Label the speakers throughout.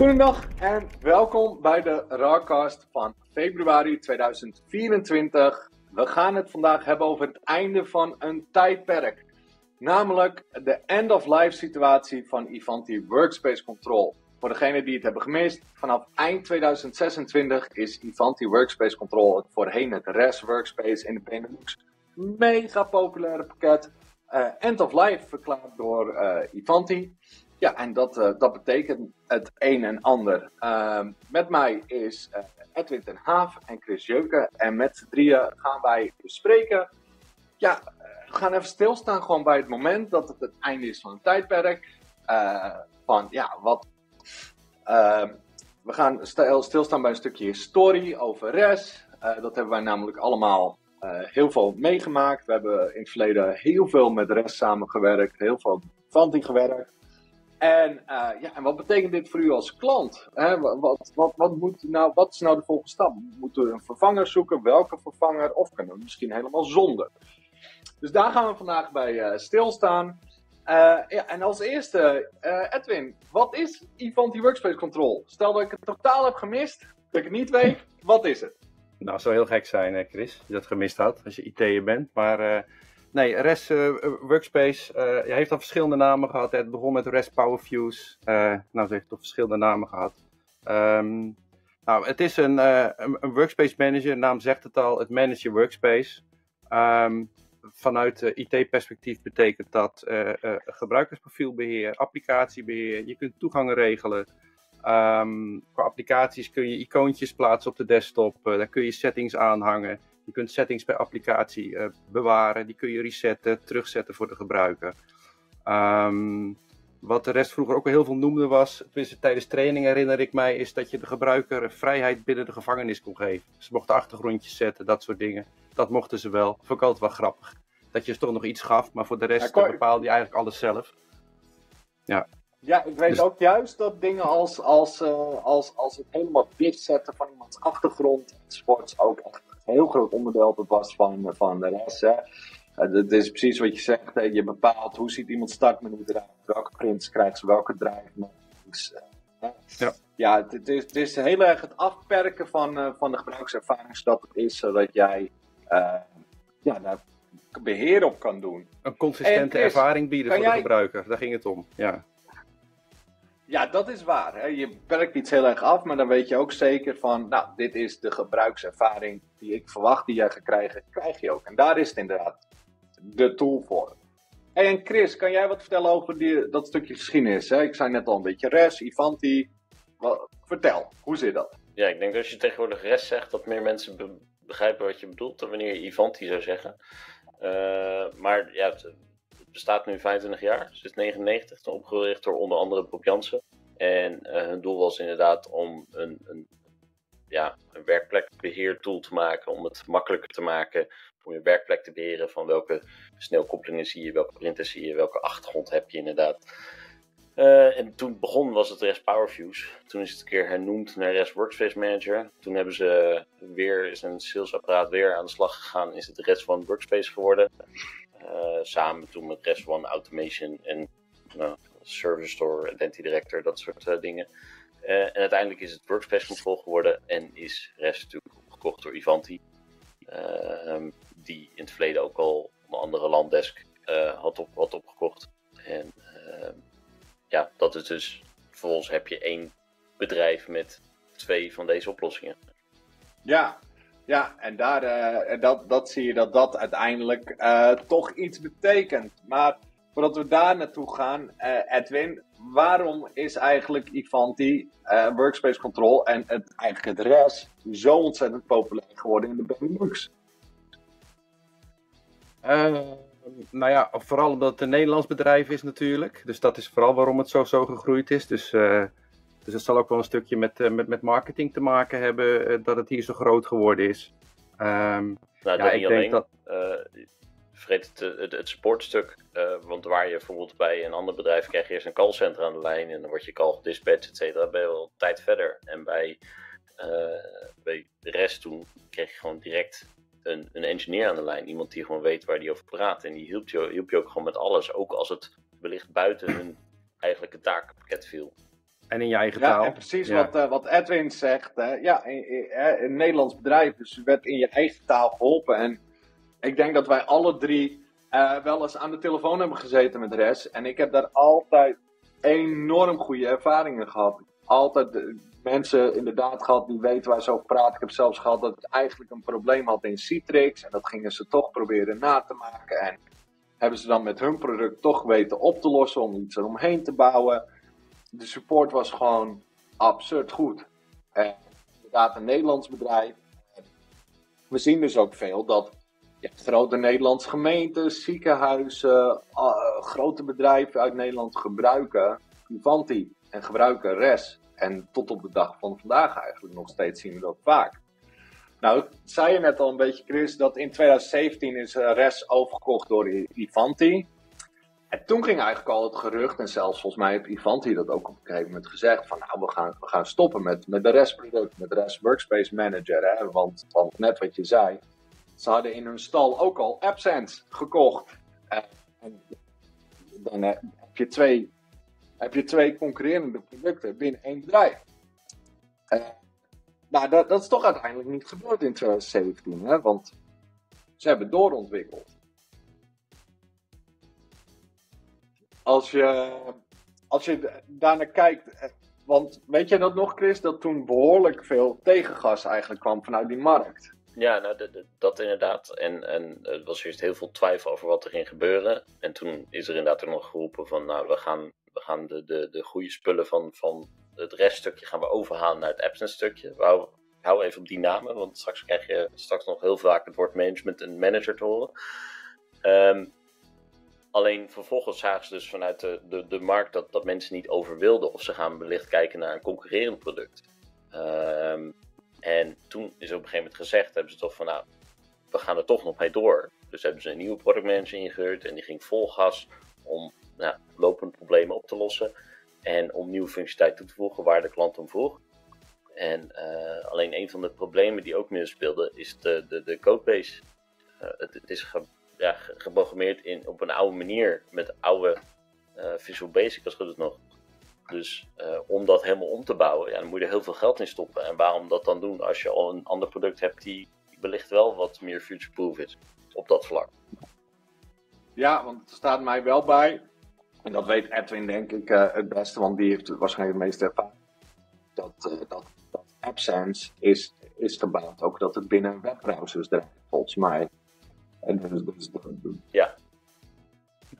Speaker 1: Goedendag en welkom bij de Rawcast van februari 2024. We gaan het vandaag hebben over het einde van een tijdperk. Namelijk de end-of-life situatie van Ivanti Workspace Control. Voor degenen die het hebben gemist, vanaf eind 2026 is Ivanti Workspace Control, voorheen het REST Workspace in de Benelux, mega populaire pakket, uh, end-of-life verklaard door uh, Ivanti. Ja, en dat, uh, dat betekent het een en ander. Ehm, met mij is Edwin ten Haaf en Chris Jeuken. En met z'n drieën gaan wij bespreken. Ja, we gaan even stilstaan gewoon bij het moment dat het het einde is van een tijdperk. van ja, wat uh, we gaan stilstaan bij een stukje historie over RES. Dat hebben wij namelijk allemaal heel veel meegemaakt. We hebben in het verleden heel veel met RES samengewerkt, heel veel Fanti gewerkt. En, ja, en wat betekent dit voor u als klant? Wat, wat, wat, moet nou, wat is nou de volgende stap? Moeten we een vervanger zoeken? Welke vervanger? Of kunnen we misschien helemaal zonder? Dus daar gaan we vandaag bij stilstaan. Uh, ja, en als eerste, Edwin, wat is Ivanti Workspace Control? Stel dat ik het totaal heb gemist, dat ik het niet weet, wat is het?
Speaker 2: Nou, het zou heel gek zijn, Chris, als je dat gemist had, als je IT'er bent. Maar nee, REST Workspace uh, heeft al verschillende namen gehad. Het begon met REST Power Views. nou, ze heeft toch verschillende namen gehad. Um, nou, het is een, een, een, workspace manager, de naam zegt het al, het manage je workspace. Um, vanuit IT-perspectief betekent dat uh, uh, gebruikersprofielbeheer, applicatiebeheer. Je kunt toegangen regelen. Um, voor applicaties kun je icoontjes plaatsen op de desktop. Uh, daar kun je settings aanhangen. Je kunt settings per applicatie bewaren. Die kun je resetten, terugzetten voor de gebruiker. Um, wat de rest vroeger ook heel veel noemde was, tenminste tijdens training herinner ik mij, is dat je de gebruiker vrijheid binnen de gevangenis kon geven. Ze mochten achtergrondjes zetten, dat soort dingen. Dat mochten ze wel. Vond ik altijd wel grappig. Dat je ze toch nog iets gaf, maar voor de rest ja, bepaalde je eigenlijk alles zelf.
Speaker 1: Ja. Ja, ik weet dus... ook juist dat dingen als, als, uh, als, als het helemaal dichtzetten van iemands achtergrond enzovoorts ook echt een heel groot onderdeel was van, van de rest. Hè. Het is precies wat je zegt. Je bepaalt hoe ziet iemand startmenu eruit. Welke prints krijgt ze, welke drive. Ja, ja het, is, het is heel erg het afperken van, uh, van de gebruikservaring. Zodat het is zodat jij uh, ja, daar beheer op kan doen.
Speaker 2: Een consistente ervaring bieden voor de gebruiker. Daar ging het om. Ja.
Speaker 1: Ja, dat is waar. Hè. Je perkt iets heel erg af, maar dan weet je ook zeker van, nou, dit is de gebruikservaring die ik verwacht die jij gaat krijgen, krijg je ook. En daar is het inderdaad de tool voor. Hey, en Chris, kan jij wat vertellen over die, dat stukje geschiedenis? Hè? Ik zei net al een beetje res, Ivanti. Wat, vertel, hoe zit dat?
Speaker 3: Ja, ik denk dat als je tegenwoordig res zegt, dat meer mensen begrijpen wat je bedoelt dan wanneer je Ivanti zou zeggen. Uh, maar ja, het, bestaat nu 25 jaar, sinds 99, toen opgericht door onder andere Bob Jansen. En uh, hun doel was inderdaad om een, een, ja, een werkplekbeheertool te maken, om het makkelijker te maken om je werkplek te beheren van welke snelkoppelingen zie je, welke printers zie je, welke achtergrond heb je inderdaad. Uh, en toen begon was het REST PowerViews. Toen is het een keer hernoemd naar REST Workspace Manager. Toen hebben ze weer, is een salesapparaat weer aan de slag gegaan. Is het REST One Workspace geworden. Uh, samen toen met REST One Automation en uh, Service Store, Identity Director, dat soort dingen. en uiteindelijk is het Workspace Control geworden en is REST natuurlijk opgekocht door Ivanti. Ehm, die in het verleden ook al een andere landdesk had, op, had opgekocht. En ehm, ja, dat is dus, vervolgens heb je één bedrijf met twee van deze oplossingen.
Speaker 1: Ja, ja en daar, uh, dat, dat zie je dat dat uiteindelijk toch iets betekent. Maar voordat we daar naartoe gaan, Edwin, waarom is eigenlijk Ivanti, Workspace Control en het, eigenlijk het RES zo ontzettend populair geworden in de Benelux?
Speaker 2: nou ja, vooral omdat het een Nederlands bedrijf is natuurlijk. Dus dat is vooral waarom het zo, zo gegroeid is. Dus, uh, dus het zal ook wel een stukje met, uh, met, met marketing te maken hebben uh, dat het hier zo groot geworden is. Um,
Speaker 3: nou, ja, ik denk dat... vergeet het, het, het sportstuk. want waar je bijvoorbeeld bij een ander bedrijf krijg je eerst een callcenter aan de lijn en dan wordt je call gedispatcht, et cetera. ben je wel tijd verder. En bij, bij de rest toen kreeg je gewoon direct een, een engineer aan de lijn. Iemand die gewoon weet waar die over praat. En die hielp je, hielp je ook gewoon met alles. Ook als het wellicht buiten hun eigenlijke takenpakket viel.
Speaker 2: En in je eigen
Speaker 1: Ja,
Speaker 2: taal.
Speaker 1: en precies
Speaker 2: Ja.
Speaker 1: wat, eh, wat Edwin zegt. hè. ja, in- in- Nederlands bedrijf, dus u werd in je eigen taal geholpen. En ik denk dat wij alle drie eh, wel eens aan de telefoon hebben gezeten met Res. En ik heb daar altijd enorm goede ervaringen gehad. Altijd mensen inderdaad gehad die weten waar ze over praten. Ik heb zelfs gehad dat het eigenlijk een probleem had in Citrix. En dat gingen ze toch proberen na te maken. En hebben ze dan met hun product toch weten op te lossen om iets eromheen te bouwen. De support was gewoon absurd goed. En inderdaad, een Nederlands bedrijf. We zien dus ook veel dat ja, grote Nederlandse gemeentes, ziekenhuizen, ah, grote bedrijven uit Nederland gebruiken Vivanti en gebruiken RES. En tot op de dag van vandaag eigenlijk nog steeds zien we dat vaak. Nou, zei je net al een beetje, Chris, dat in 2017 is eh, RES overgekocht door Ivanti. En toen ging eigenlijk al het gerucht, en zelfs volgens mij heeft Ivanti dat ook op een gegeven moment gezegd, van nou, we gaan, we gaan stoppen met, met de REST-product, met de REST Workspace Manager. Hè? Want net wat je zei, ze hadden in hun stal ook al AppSense gekocht. Eh, dan heb, je twee, heb je twee concurrerende producten binnen één bedrijf. Eh, nou, dat, dat is toch uiteindelijk niet gebeurd in 2017, hè? want ze hebben doorontwikkeld. Als je, als je daarnaar kijkt, eh, want weet je dat nog, Chris, dat toen behoorlijk veel tegengas eigenlijk kwam vanuit die markt.
Speaker 3: Ja, nou, dat inderdaad. En, en er was eerst heel veel twijfel over wat er ging gebeuren. En toen is er inderdaad er nog geroepen van, nou, we gaan, we gaan de, de, de goede spullen van, van het reststukje gaan we overhalen naar het absence stukje. Hou even op die namen, want straks krijg je straks nog heel vaak het woord management en manager te horen. Ehm, alleen vervolgens zagen ze dus vanuit de, de, de markt dat, dat mensen niet over wilden of ze gaan wellicht kijken naar een concurrerend product. Ehm, en toen is op een gegeven moment gezegd, hebben ze toch van nou, we gaan er toch nog mee door. Dus hebben ze een nieuwe productmanager ingehuurd en die ging vol gas om nou, lopende problemen op te lossen. En om nieuwe functionaliteit toe te voegen waar de klant om vroeg. En eh, alleen een van de problemen die ook meespeelde is de, de, de codebase. Eh, het, het is ge- ja, ge- geprogrammeerd in, op een oude manier met oude eh, Visual Basic als goed is nog. Dus eh, om dat helemaal om te bouwen, ja, dan moet je er heel veel geld in stoppen. En waarom dat dan doen als je al een ander product hebt die wellicht wel wat meer future-proof is op dat vlak?
Speaker 1: Ja, want het staat mij wel bij, en dat weet Edwin denk ik eh, het beste, want die heeft waarschijnlijk het meeste ervaring, dat, eh, dat, dat AppSense is, is gebouwd, ook dat het binnen webbrowsers draait, volgens mij. En dus, dus,
Speaker 2: Ja,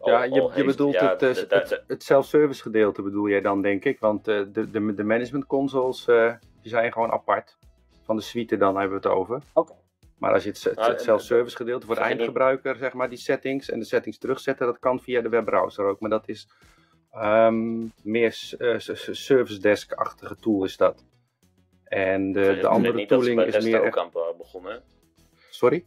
Speaker 3: Al-
Speaker 2: je,
Speaker 3: al
Speaker 2: je
Speaker 3: heeft-
Speaker 2: bedoelt
Speaker 3: ja,
Speaker 2: het, eh, het, het self-service gedeelte bedoel jij dan, denk ik. Want eh, de, de, de management consoles eh, die zijn gewoon apart. Van de suite dan hebben we het over.
Speaker 1: Oké.
Speaker 2: Maar als je het, het,
Speaker 3: Nou,
Speaker 2: het self-service gedeelte voor de eindgebruiker, zeg maar, die settings en de settings terugzetten, dat kan via de webbrowser ook. Maar dat is ehm, meer eh, s- service desk-achtige tool is dat. En de, de andere tooling is meer
Speaker 3: ook
Speaker 2: echt...
Speaker 3: aan be- begonnen.
Speaker 2: Sorry?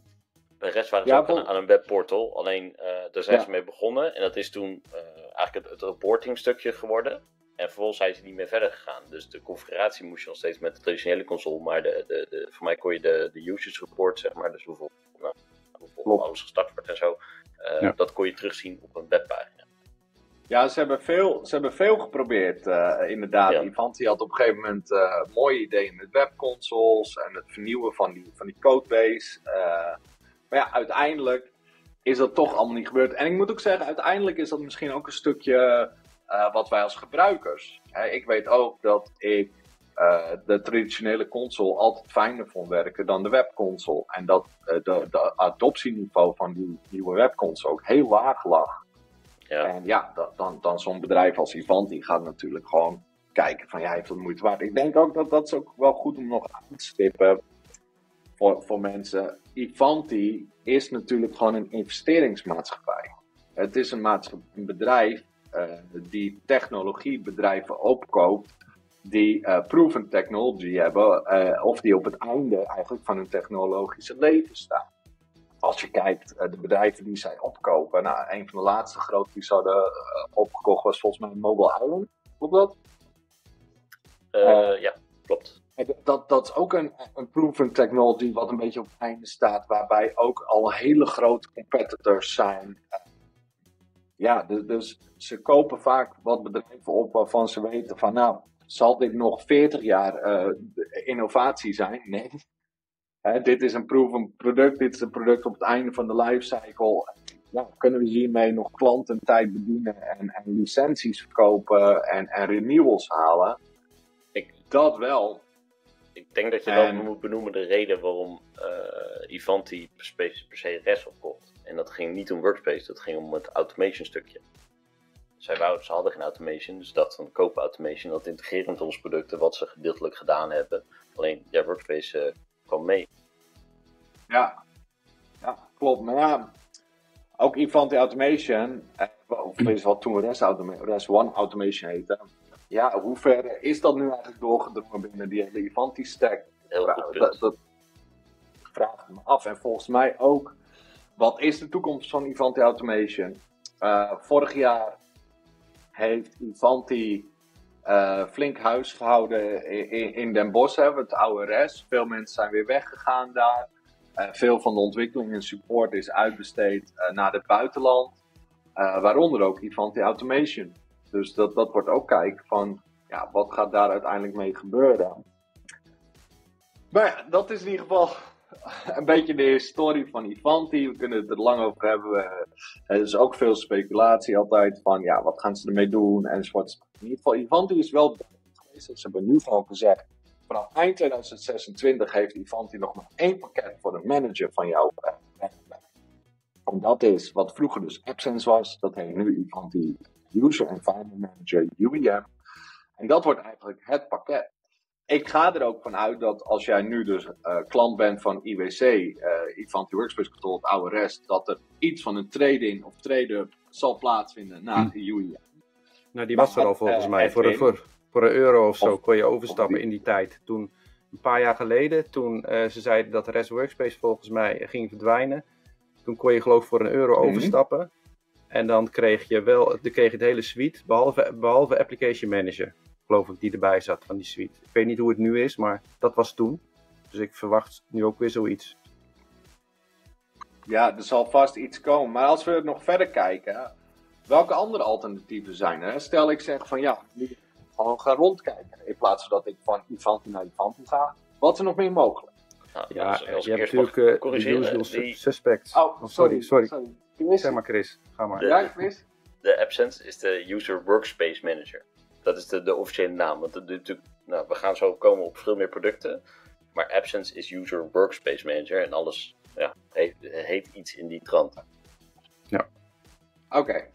Speaker 3: Bij Rest waren
Speaker 1: Ja,
Speaker 3: ze ook aan, aan een webportal. Alleen eh, daar zijn
Speaker 1: Ja.
Speaker 3: ze mee begonnen. En dat is toen eh, eigenlijk het, het reporting stukje geworden. En vervolgens zijn ze niet meer verder gegaan. Dus de configuratie moest je nog steeds met de traditionele console. Maar de, de, de, voor mij kon je de, de usage report, zeg maar. Dus hoeveel, nou, hoeveel alles gestart wordt en zo. eh,
Speaker 2: Ja.
Speaker 3: Dat kon je terugzien op een webpagina.
Speaker 1: Ja, ze hebben veel, ze hebben veel geprobeerd, eh, inderdaad.
Speaker 3: Ja.
Speaker 1: Ivanti had op een gegeven moment mooie ideeën met webconsoles en het vernieuwen van die, van die codebase. Eh, maar ja, uiteindelijk is dat toch allemaal niet gebeurd. En ik moet ook zeggen, uiteindelijk is dat misschien ook een stukje eh, wat wij als gebruikers. Hè, ik weet ook dat ik eh, de traditionele console altijd fijner vond werken dan de webconsole. En dat eh, de, de adoptieniveau van die nieuwe webconsole ook heel laag lag.
Speaker 3: Ja.
Speaker 1: En ja, dat, dan, dan zo'n bedrijf als Ivanti gaat natuurlijk gewoon kijken van ja, heeft het moeite waard. Ik denk ook dat dat is ook wel goed om nog aan te stippen voor, voor mensen. Ivanti is natuurlijk gewoon een investeringsmaatschappij. Het is een, maatschappij, een bedrijf eh, die technologiebedrijven opkoopt die eh, proven technology hebben eh, of die op het einde eigenlijk van hun technologische leven staan als je kijkt, de bedrijven die zij opkopen. Nou, een van de laatste grote die ze hadden opgekocht was volgens mij Mobile Island. Klopt dat?
Speaker 3: Ja, klopt.
Speaker 1: Dat, dat is ook een, een proven technology wat een beetje op het einde staat, waarbij ook al hele grote competitors zijn. Eh, Ja, dus, dus ze kopen vaak wat bedrijven op waarvan ze weten van nou, zal dit nog 40 jaar uh, innovatie zijn? Nee. Hè, dit is een proven product, dit is een product op het einde van de lifecycle. Ja, kunnen we hiermee nog klantentijd bedienen en, en licenties verkopen en, en renewals halen? Ik, dat wel.
Speaker 3: Ik denk dat je dan moet benoemen de reden waarom uh, Ivanti per, per se REST opkocht. En dat ging niet om Workspace, dat ging om het automation stukje. Zij wouden, ze hadden geen automation, dus dat van kopen automation, dat integreren met onze producten, wat ze gedeeltelijk gedaan hebben. Alleen, ja, Workspace uh, kwam mee.
Speaker 1: Ja. ja, klopt. Maar ja, ook Ivanti Automation, eh, of is wat toen REST, REST One Automation heette. Ja, hoe ver is dat nu eigenlijk doorgedrongen binnen die hele Ivanti stack?
Speaker 3: Heel goed dat, dat
Speaker 1: vraag ik me af. En volgens mij ook, wat is de toekomst van Ivanti Automation? Uh, vorig jaar heeft Ivanti uh, flink huis gehouden in, in Den Bosch, hè, het oude RES. Veel mensen zijn weer weggegaan daar. Uh, veel van de ontwikkeling en support is uitbesteed naar het buitenland. waaronder ook Ivanti Automation. Dus dat, dat wordt ook kijken van, ja, wat gaat daar uiteindelijk mee gebeuren? Maar ja, dat is in ieder geval een beetje de historie van Ivanti. We kunnen het er lang over hebben. Er is ook veel speculatie altijd van, ja, wat gaan ze ermee doen enzovoort. In ieder geval, Ivanti is wel geweest. Ze hebben nu van gezegd, vanaf eind 2026 heeft Ivanti nog maar één pakket voor de manager van jouw netwerk. En dat is wat vroeger dus AppSense was. Dat heet nu Ivanti User Environment Manager, UEM. En dat wordt eigenlijk het pakket ik ga er ook vanuit dat als jij nu dus uh, klant bent van IWC, uh, eh, Ivanti Workspace Control, het oude rest, dat er iets van een trade-in of trade-up zal plaatsvinden naar de hm. UEM.
Speaker 2: Nou, die was er al volgens uh, mij. Voor een, voor, voor een euro of zo kon je overstappen in die tijd. Toen, een paar jaar geleden, toen ze zeiden dat de rest Workspace volgens mij ging verdwijnen, toen kon je geloof ik voor een euro mhm. overstappen. En dan kreeg je wel dan kreeg je de hele suite, behalve, behalve Application Manager geloof ik, die erbij zat van die suite. Ik weet niet hoe het nu is, maar dat was toen. Dus ik verwacht nu ook weer zoiets.
Speaker 1: Ja, er zal vast iets komen. Maar als we nog verder kijken, welke andere alternatieven zijn er? Stel ik zeg van ja, nu gewoon gaan rondkijken. In plaats van dat ik van Ivanti naar Ivanti ga. Wat is er nog meer mogelijk?
Speaker 2: Nou, ja, je hebt natuurlijk uh, de usual suspects.
Speaker 1: Oh, sorry. sorry.
Speaker 2: sorry. Zeg maar Chris, ga maar.
Speaker 1: De, ja, Chris?
Speaker 3: De Absence is de User Workspace Manager. Dat is de, de officiële naam. Want het, natuurlijk, nou, we gaan zo komen op veel meer producten. Maar Absence is User Workspace Manager. En alles ja, heet, heet iets in die trant.
Speaker 2: Ja.
Speaker 1: Oké.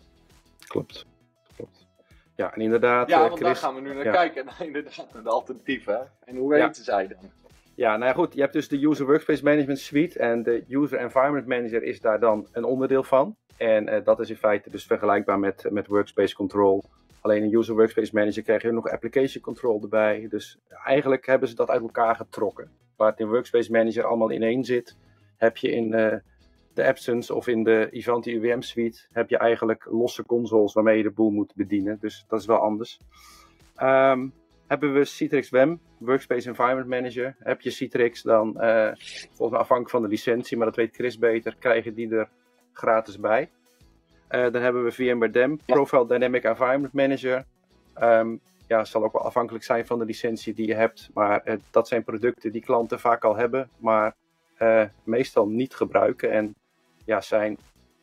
Speaker 2: Klopt. Klopt. Ja, en inderdaad.
Speaker 1: Ja, eh, want daar gaan we nu naar kijken. Naar inderdaad, naar de alternatieven. En hoe weten zij dan?
Speaker 2: Ja, nou ja, goed. Je hebt dus de User Workspace Management Suite. En de User Environment Manager is daar dan een onderdeel van. En uh, dat is in feite dus vergelijkbaar met, met Workspace Control Alleen in User Workspace Manager krijg je nog application control erbij. Dus eigenlijk hebben ze dat uit elkaar getrokken. Waar het in Workspace Manager allemaal in één zit, heb je in uh, de Absence of in de Ivanti UWM suite heb je eigenlijk losse consoles waarmee je de boel moet bedienen. Dus dat is wel anders. Um, hebben we Citrix WEM, Workspace Environment Manager. Heb je Citrix, dan uh, volgens mij afhankelijk van de licentie, maar dat weet Chris beter, krijgen die er gratis bij. Uh, dan hebben we VMware DEM, Profile Dynamic Environment Manager. Um, ja, zal ook wel afhankelijk zijn van de licentie die je hebt. Maar uh, dat zijn producten die klanten vaak al hebben, maar meestal niet gebruiken. En ja, zijn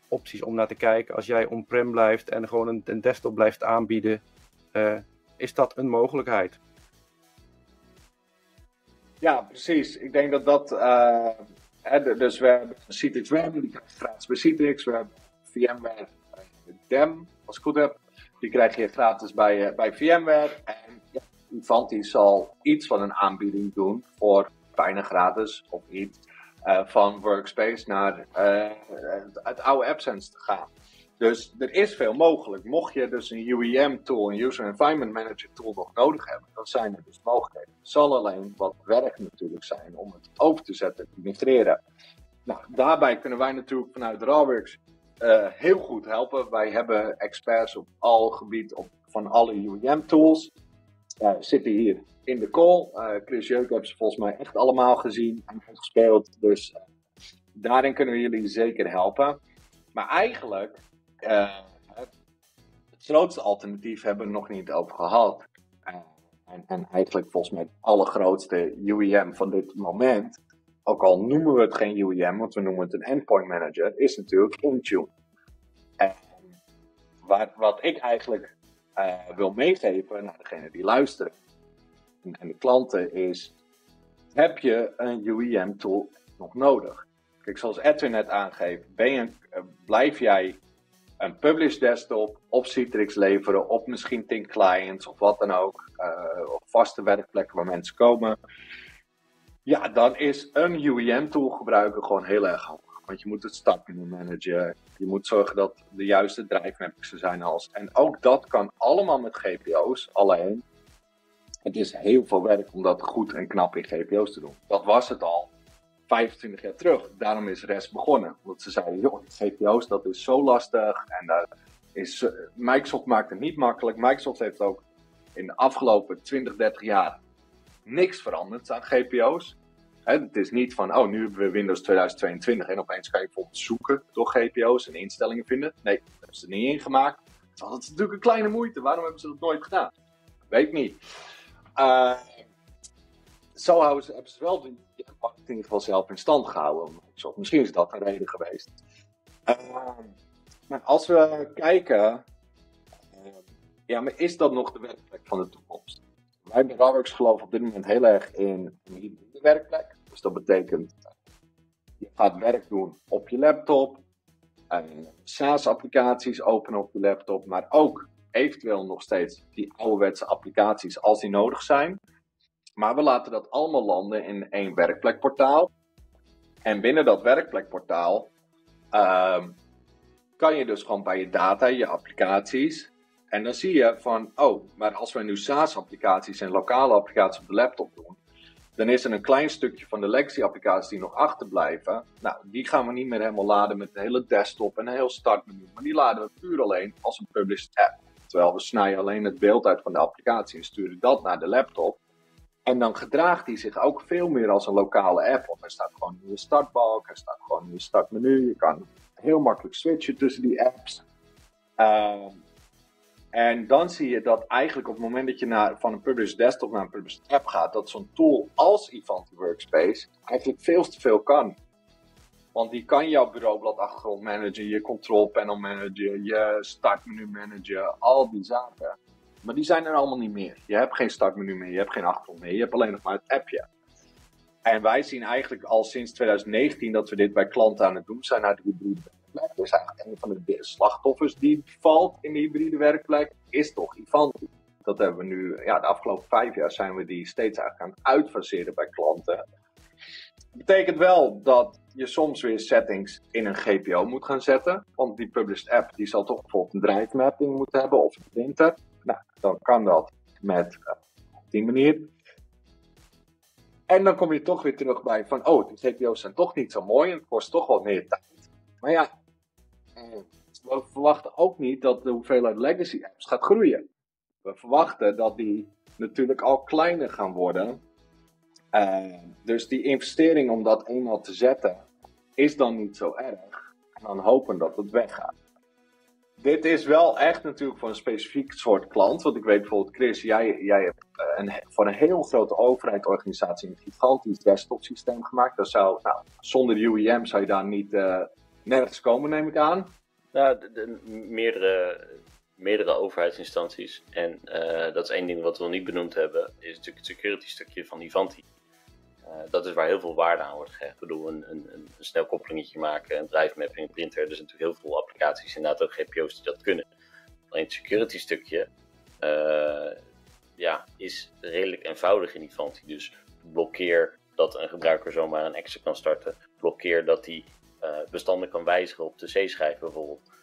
Speaker 2: opties om naar te kijken. Als jij on-prem blijft en gewoon een, een, desktop blijft aanbieden, is dat een mogelijkheid.
Speaker 1: Ja, precies. Ik denk dat dat. Hè, dus we hebben Citrix Web, die gratis bij Citrix. We hebben VMware DEM, als ik goed heb. Die krijg je gratis bij, uh, bij VMware. En ja, zal iets van een aanbieding doen voor bijna gratis of iets. Uh, van Workspace naar het oude AppSense te gaan. Dus er is veel mogelijk. Mocht je dus een UEM tool, een User Environment Manager tool nog nodig hebben, dan zijn er dus mogelijkheden. Het zal alleen wat werk natuurlijk zijn om het over te zetten, te migreren. Nou, daarbij kunnen wij natuurlijk vanuit Rawworks uh, heel goed helpen. Wij hebben experts op al gebied op, van alle UEM-tools. Uh, zitten hier in de call. Uh, Chris Jeuk hebben ze volgens mij echt allemaal gezien en gespeeld. Dus daarin kunnen we jullie zeker helpen. Maar eigenlijk, het, het grootste alternatief hebben we nog niet over gehad. en, en eigenlijk volgens mij het allergrootste UEM van dit moment, ook al noemen we het geen UEM, want we noemen het een endpoint manager, is natuurlijk Intune. En wat, wat ik eigenlijk uh, wil meegeven naar degene die luisteren en, de klanten is, heb je een UEM tool nog nodig? Kijk, zoals Edwin net aangeeft, ben blijf jij een publish desktop op Citrix leveren, op misschien Tink clients of wat dan ook, uh, op vaste werkplekken waar mensen komen, ja, dan is een UEM tool gebruiken gewoon heel erg handig. Want je moet het startmenu managen, je moet zorgen dat de juiste drijfmappings er zijn als. En ook dat kan allemaal met GPO's, alleen het is heel veel werk om dat goed en knap in GPO's te doen. Dat was het al 25 jaar terug. Daarom is REST begonnen. Want ze zeiden, joh, GPO's dat is zo lastig. En uh, is, uh, Microsoft maakt het niet makkelijk. Microsoft heeft ook in de afgelopen 20, 30 jaar niks veranderd aan GPO's. Het is niet van, oh, nu hebben we Windows 2022 en opeens kan je bijvoorbeeld zoeken door GPO's en instellingen vinden. Nee, dat hebben ze er niet ingemaakt. Dat is natuurlijk een kleine moeite. Waarom hebben ze dat nooit gedaan? Weet niet. Uh, zo hebben ze wel markt in ieder geval zelf in stand gehouden. Misschien is dat een reden geweest. Maar als we kijken, uh, ja, maar is dat nog de werkplek van de toekomst? Wij bij Rawworks geloven op dit moment heel erg in een hybride werkplek. Dus dat betekent, je gaat werk doen op je laptop, SaaS-applicaties openen op je laptop, maar ook eventueel nog steeds die ouderwetse applicaties als die nodig zijn. Maar we laten dat allemaal landen in één werkplekportaal. En binnen dat werkplekportaal uh, kan je dus gewoon bij je data, je applicaties. En dan zie je van, oh, maar als we nu SaaS-applicaties en lokale applicaties op de laptop doen, dan is er een klein stukje van de legacy-applicaties die nog achterblijven. Nou, die gaan we niet meer helemaal laden met een hele desktop en een heel startmenu. Maar die laden we puur alleen als een published app. Terwijl we snijden alleen het beeld uit van de applicatie en sturen dat naar de laptop. En dan gedraagt die zich ook veel meer als een lokale app. Want er staat gewoon in je startbalk, er staat gewoon in je startmenu. Je kan heel makkelijk switchen tussen die apps. Uh, en dan zie je dat eigenlijk op het moment dat je naar, van een published desktop naar een published app gaat, dat zo'n tool als Ivanti Workspace eigenlijk veel te veel kan. Want die kan jouw bureaublad achtergrond managen, je control panel managen, je startmenu managen, al die zaken. Maar die zijn er allemaal niet meer. Je hebt geen startmenu meer, je hebt geen achtergrond meer, je hebt alleen nog maar het appje. En wij zien eigenlijk al sinds 2019 dat we dit bij klanten aan het doen zijn naar de hybride werkplek. Dus eigenlijk een van de slachtoffers die valt in de hybride werkplek, is toch Ivanti. Dat hebben we nu, ja, de afgelopen vijf jaar zijn we die steeds eigenlijk aan het uitfaseren bij klanten. Dat betekent wel dat je soms weer settings in een GPO moet gaan zetten. Want die published app die zal toch bijvoorbeeld een drive mapping moeten hebben of een printer. Nou, dan kan dat met uh, op die manier. En dan kom je toch weer terug bij van, oh, die GPO's zijn toch niet zo mooi en het kost toch wat meer tijd. Maar ja, we verwachten ook niet dat de hoeveelheid legacy apps gaat groeien. We verwachten dat die natuurlijk al kleiner gaan worden. Uh, dus die investering om dat eenmaal te zetten is dan niet zo erg. En dan hopen dat het weggaat. Dit is wel echt natuurlijk voor een specifiek soort klant. Want ik weet bijvoorbeeld, Chris, jij, jij hebt een, voor een heel grote overheidsorganisatie een gigantisch desktop systeem gemaakt. Dat zou, nou, zonder UEM zou je daar niet uh, nergens komen, neem ik aan.
Speaker 3: Nou, de, de, meerdere, meerdere overheidsinstanties. En uh, dat is één ding wat we nog niet benoemd hebben, is natuurlijk het security stukje van Ivanti. Uh, dat is waar heel veel waarde aan wordt gehecht. Ik bedoel, een, een, een snel koppelingetje maken, een drive mapping, een printer. Er zijn natuurlijk heel veel applicaties, inderdaad ook GPO's die dat kunnen. Alleen het security stukje uh, ja, is redelijk eenvoudig in Ivanti. Dus blokkeer dat een gebruiker zomaar een extra kan starten. Blokkeer dat die uh, bestanden kan wijzigen op de C-schijf bijvoorbeeld.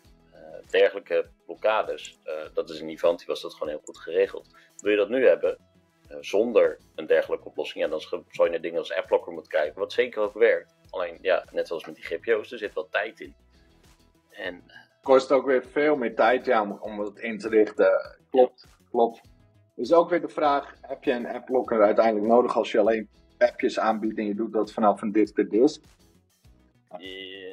Speaker 3: Dergelijke blokkades, dat is in Ivanti was dat gewoon heel goed geregeld. Wil je dat nu hebben, zonder een dergelijke oplossing, ja, dan zou je naar dingen als AppLocker moeten kijken, wat zeker ook werkt. Alleen, ja, net zoals met die GPO's, er zit wat tijd in. En...
Speaker 1: Kost ook weer veel meer tijd ja, om, om het in te richten. Klopt, klopt. Is ook weer de vraag, heb je een AppLocker uiteindelijk nodig als je alleen appjes aanbiedt en je doet dat vanaf een disk to disk?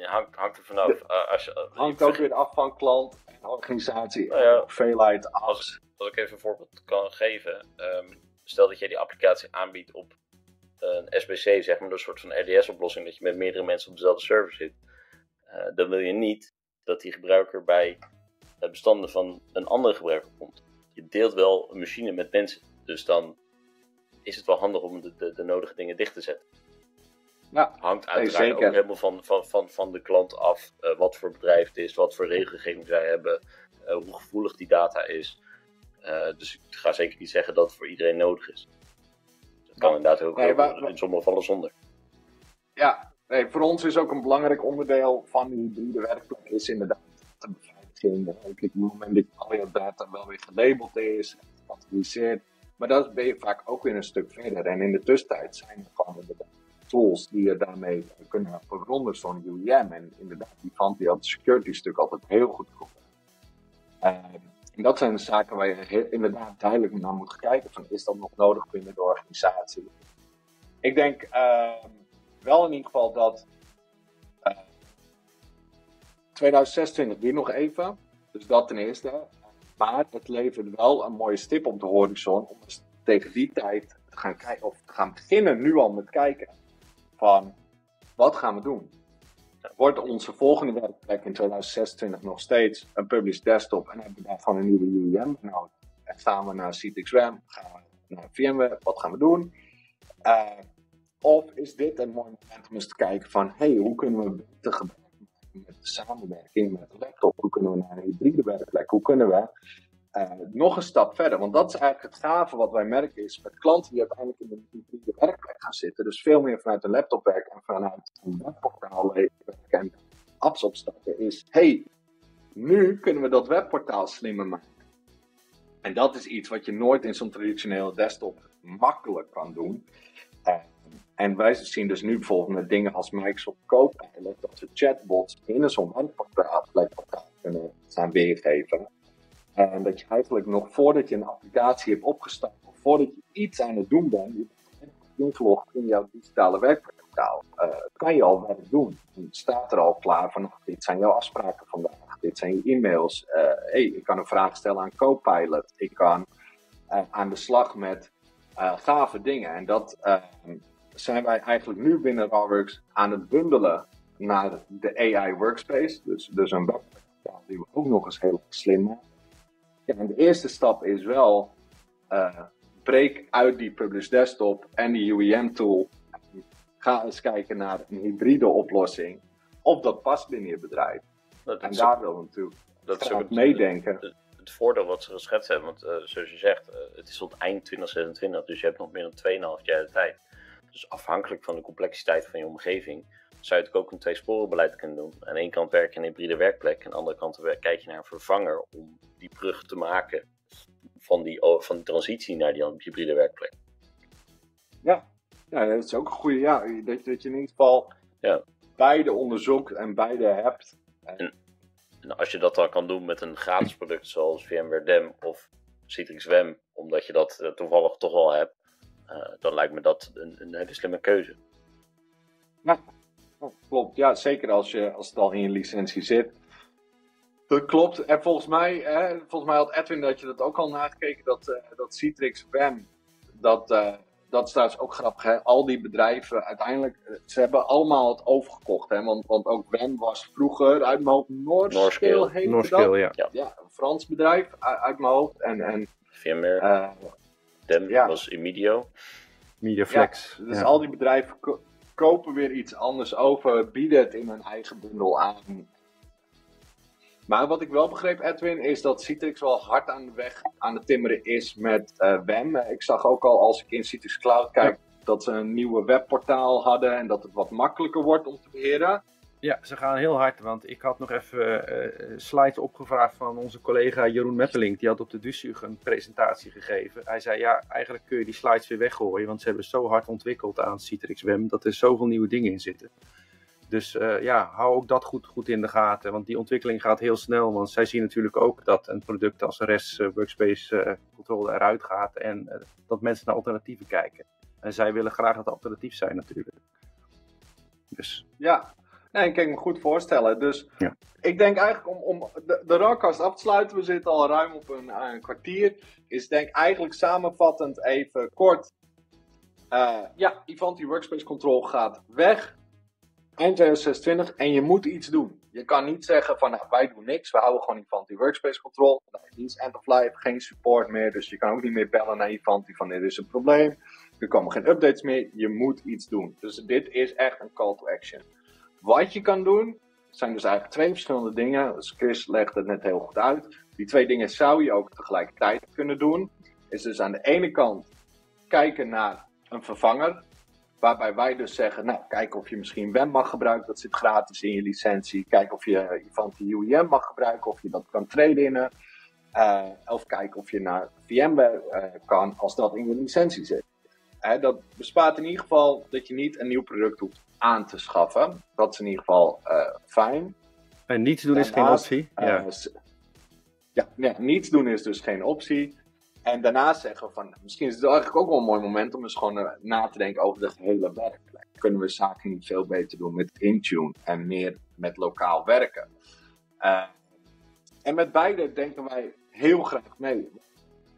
Speaker 3: Hangt, hangt er vanaf. Uh, als je,
Speaker 1: hangt ook weer af van klant en organisatie. Nou ja, hoeveelheid
Speaker 3: als, als ik even een voorbeeld kan geven. Um, stel dat jij die applicatie aanbiedt op een SBC, zeg maar, een soort van RDS-oplossing, dat je met meerdere mensen op dezelfde server zit, uh, dan wil je niet dat die gebruiker bij bestanden van een andere gebruiker komt. Je deelt wel een machine met mensen, dus dan is het wel handig om de, de, de nodige dingen dicht te zetten.
Speaker 1: Ja,
Speaker 3: Hangt uiteraard ook helemaal van, van, van, van de klant af. Uh, wat voor bedrijf het is, wat voor regelgeving zij hebben, uh, hoe gevoelig die data is. Uh, dus ik ga zeker niet zeggen dat het voor iedereen nodig is. Dat kan inderdaad ook nee, maar, in sommige gevallen zonder.
Speaker 1: Ja, nee, voor ons is ook een belangrijk onderdeel van die hybride werkplek is inderdaad de beveiliging. Op het moment dat al je data wel weer gelabeld is, gecategoriseerd. Maar dan ben je vaak ook weer een stuk verder. En in de tussentijd zijn er gewoon inderdaad tools die je daarmee kunnen vergronden, zo'n UEM. En inderdaad, die vond die het security stuk altijd heel goed. Uh, en dat zijn de zaken waar je inderdaad duidelijk naar moet kijken. Van, is dat nog nodig binnen de organisatie? Ik denk uh, wel in ieder geval dat uh, 2026 weer nog even. Dus dat ten eerste. Maar het levert wel een mooie stip op de horizon om dus tegen die tijd te gaan kijken, of te gaan beginnen nu al met kijken van wat gaan we doen? Wordt onze volgende werkplek in 2026 nog steeds een published desktop en hebben we daarvan een nieuwe UEM nodig? Gaan we naar Citrix RAM, gaan we naar VMware, wat gaan we doen? Uh, of is dit een mooi moment om eens te kijken van, hey, hoe kunnen we beter gebruik met de samenwerking met de laptop? Hoe kunnen we naar een hybride werkplek? Hoe kunnen we uh, nog een stap verder. Want dat is eigenlijk het gave wat wij merken is met klanten die uiteindelijk in een hybride werkplek gaan zitten. Dus veel meer vanuit een laptop werken en vanuit een webportaal werken en apps opstarten. Is, hey, nu kunnen we dat webportaal slimmer maken. En dat is iets wat je nooit in zo'n traditionele desktop makkelijk kan doen. Uh, en wij zien dus nu bijvoorbeeld dingen als Microsoft Copilot, dat we chatbots binnen zo'n webportaal kunnen gaan weergeven. En dat je eigenlijk nog voordat je een applicatie hebt opgestart, of voordat je iets aan het doen bent, je bent ingelogd in jouw digitale werkportaal, uh, kan je al werk doen. Het staat er al klaar van, dit zijn jouw afspraken vandaag, dit zijn je e-mails. Uh, hey, ik kan een vraag stellen aan Copilot, ik kan aan de slag met gave dingen. En dat zijn wij eigenlijk nu binnen Rawworks aan het bundelen naar de AI Workspace. Dus, dus een webportaal die we ook nog eens heel slim maken. Ja, en de eerste stap is wel uh, breek uit die Publish Desktop en die UEM tool. Ga eens kijken naar een hybride oplossing. Of dat past binnen je bedrijf. Dat en daar wil we natuurlijk dat ook meedenken.
Speaker 3: Het, het, voordeel wat ze geschetst hebben, want uh, zoals je zegt, uh, het is tot eind 2026, dus je hebt nog meer dan 2,5 jaar de tijd. Dus afhankelijk van de complexiteit van je omgeving, zou je ook een tweesporenbeleid kunnen doen. Aan de ene kant werk je in een hybride werkplek, aan de andere kant kijk je naar een vervanger om die brug te maken van die, van die transitie naar die hybride werkplek.
Speaker 1: Ja, ja dat is ook een goede. Ja, dat, dat je in ieder geval ja. beide onderzoekt en beide hebt.
Speaker 3: En, en, als je dat dan kan doen met een gratis product zoals VMware DEM of Citrix WEM, omdat je dat eh, toevallig toch al hebt, uh, dan lijkt me dat een, een hele slimme keuze.
Speaker 1: Ja, klopt. Ja, zeker als, je, als het al in je licentie zit. Dat klopt. En volgens mij, hè, volgens mij had Edwin dat je dat ook al nagekeken, dat, uh, dat Citrix WAM, dat, uh, dat is trouwens ook grappig. Hè? Al die bedrijven, uiteindelijk, eh, ze hebben allemaal het overgekocht. Hè? Want, want ook WAM was vroeger uit mijn hoofd heette
Speaker 2: Norscale, ja.
Speaker 1: ja. ja. een Frans bedrijf uit mijn hoofd. En, en,
Speaker 3: VMware. Uh, Dem ja. was Imedio.
Speaker 2: Mediaflex.
Speaker 1: Ja, dus al die bedrijven kopen weer iets anders over, bieden het in hun eigen bundel aan. Maar wat ik wel begreep, Edwin, is dat Citrix wel hard aan de weg aan het timmeren is met uh, WEM. Ik zag ook al als ik in Citrix Cloud kijk dat ze een nieuwe webportaal hadden en dat het wat makkelijker wordt om te beheren.
Speaker 2: Ja, ze gaan heel hard, want ik had nog even uh, slides opgevraagd van onze collega Jeroen Meppelink. Die had op de DUSUG een presentatie gegeven. Hij zei, ja, eigenlijk kun je die slides weer weggooien, want ze hebben zo hard ontwikkeld aan Citrix WEM dat er zoveel nieuwe dingen in zitten. Dus uh, ja, hou ook dat goed, goed in de gaten, want die ontwikkeling gaat heel snel. Want zij zien natuurlijk ook dat een product als REST Workspace uh, Control eruit gaat en dat mensen naar alternatieven kijken. En zij willen graag het alternatief zijn natuurlijk. Dus.
Speaker 1: Ja, Nee, ik kan me goed voorstellen. Dus
Speaker 2: Ja.
Speaker 1: ik denk eigenlijk om, om de, de rockcast af te sluiten, we zitten al ruim op een, een kwartier, is denk eigenlijk samenvattend even kort. Eh, ja, Ivanti Workspace Control gaat weg. Eind 2026 en je moet iets doen. Je kan niet zeggen van nou, wij doen niks, we houden gewoon Ivanti Workspace Control. Nou, die is end of life, geen support meer, dus je kan ook niet meer bellen naar Ivanti van dit is een probleem. Er komen geen updates meer, je moet iets doen. Dus dit is echt een call to action. Wat je kan doen, zijn dus eigenlijk twee verschillende dingen. Dus Chris legt het net heel goed uit. Die twee dingen zou je ook tegelijkertijd kunnen doen. Is dus aan de ene kant kijken naar een vervanger. Waarbij wij dus zeggen, nou, kijk of je misschien WEM mag gebruiken. Dat zit gratis in je licentie. Kijk of je Ivanti UEM mag gebruiken. Of je dat kan traden. Uh, of kijken of je naar VMware uh, kan als dat in je licentie zit. Dat bespaart in ieder geval dat je niet een nieuw product hoeft aan te schaffen. Dat is in ieder geval uh, fijn.
Speaker 2: En niets doen is geen optie.
Speaker 1: eh,
Speaker 2: Ja.
Speaker 1: ja, ja, niets doen is dus geen optie. En daarnaast zeggen we van, misschien is het eigenlijk ook wel een mooi moment om eens gewoon eh, na te denken over de gehele werkplek. Kunnen we zaken niet veel beter doen met Intune en meer met lokaal werken? Eh, en met beide denken wij heel graag mee.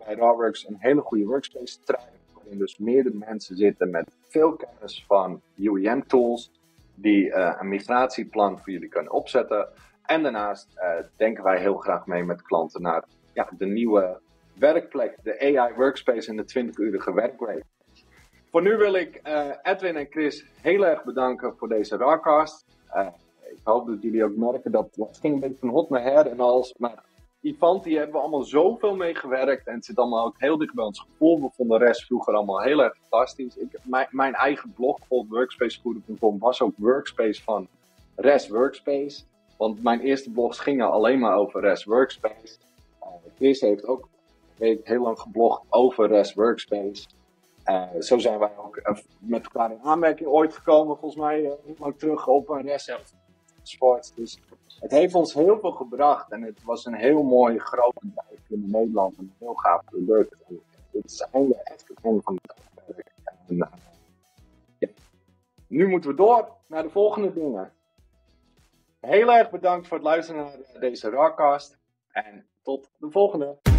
Speaker 1: Bij Rawworks een hele goede workspace trein, waarin dus meerdere mensen zitten met veel kennis van UEM-tools, die eh, een migratieplan voor jullie kunnen opzetten. En daarnaast eh, denken wij heel graag mee met klanten naar ja, de nieuwe werkplek, de AI Workspace en de 20-urige werkweek. Voor nu wil ik eh, Edwin en Chris heel erg bedanken voor deze Rawcast. Eh, ik hoop dat jullie ook merken dat het ging een beetje van hot naar her en alles. Maar Ivanti hebben we allemaal zoveel mee gewerkt. En het zit allemaal ook heel dicht bij ons gevoel. We vonden de rest vroeger allemaal heel erg fantastisch. Ik, mijn, mijn eigen blog, workspacegoeden.com, was ook workspace van Rest Workspace. Want mijn eerste blogs gingen alleen maar over Rest Workspace. Chris heeft ook weet heel lang geblogd over Rest Workspace. Uh, zo zijn wij ook uh, met elkaar in aanmerking ooit gekomen, volgens mij, uh, lang terug op uh, Rest Sports. Dus het heeft ons heel veel gebracht en het was een heel mooi groot bedrijf in Nederland. Een heel gaaf product. En het is einde echt het einde van het tijdperk. En, uh, ja. Nu moeten we door naar de volgende dingen. Heel erg bedankt voor het luisteren naar deze Rawcast. En tot de volgende.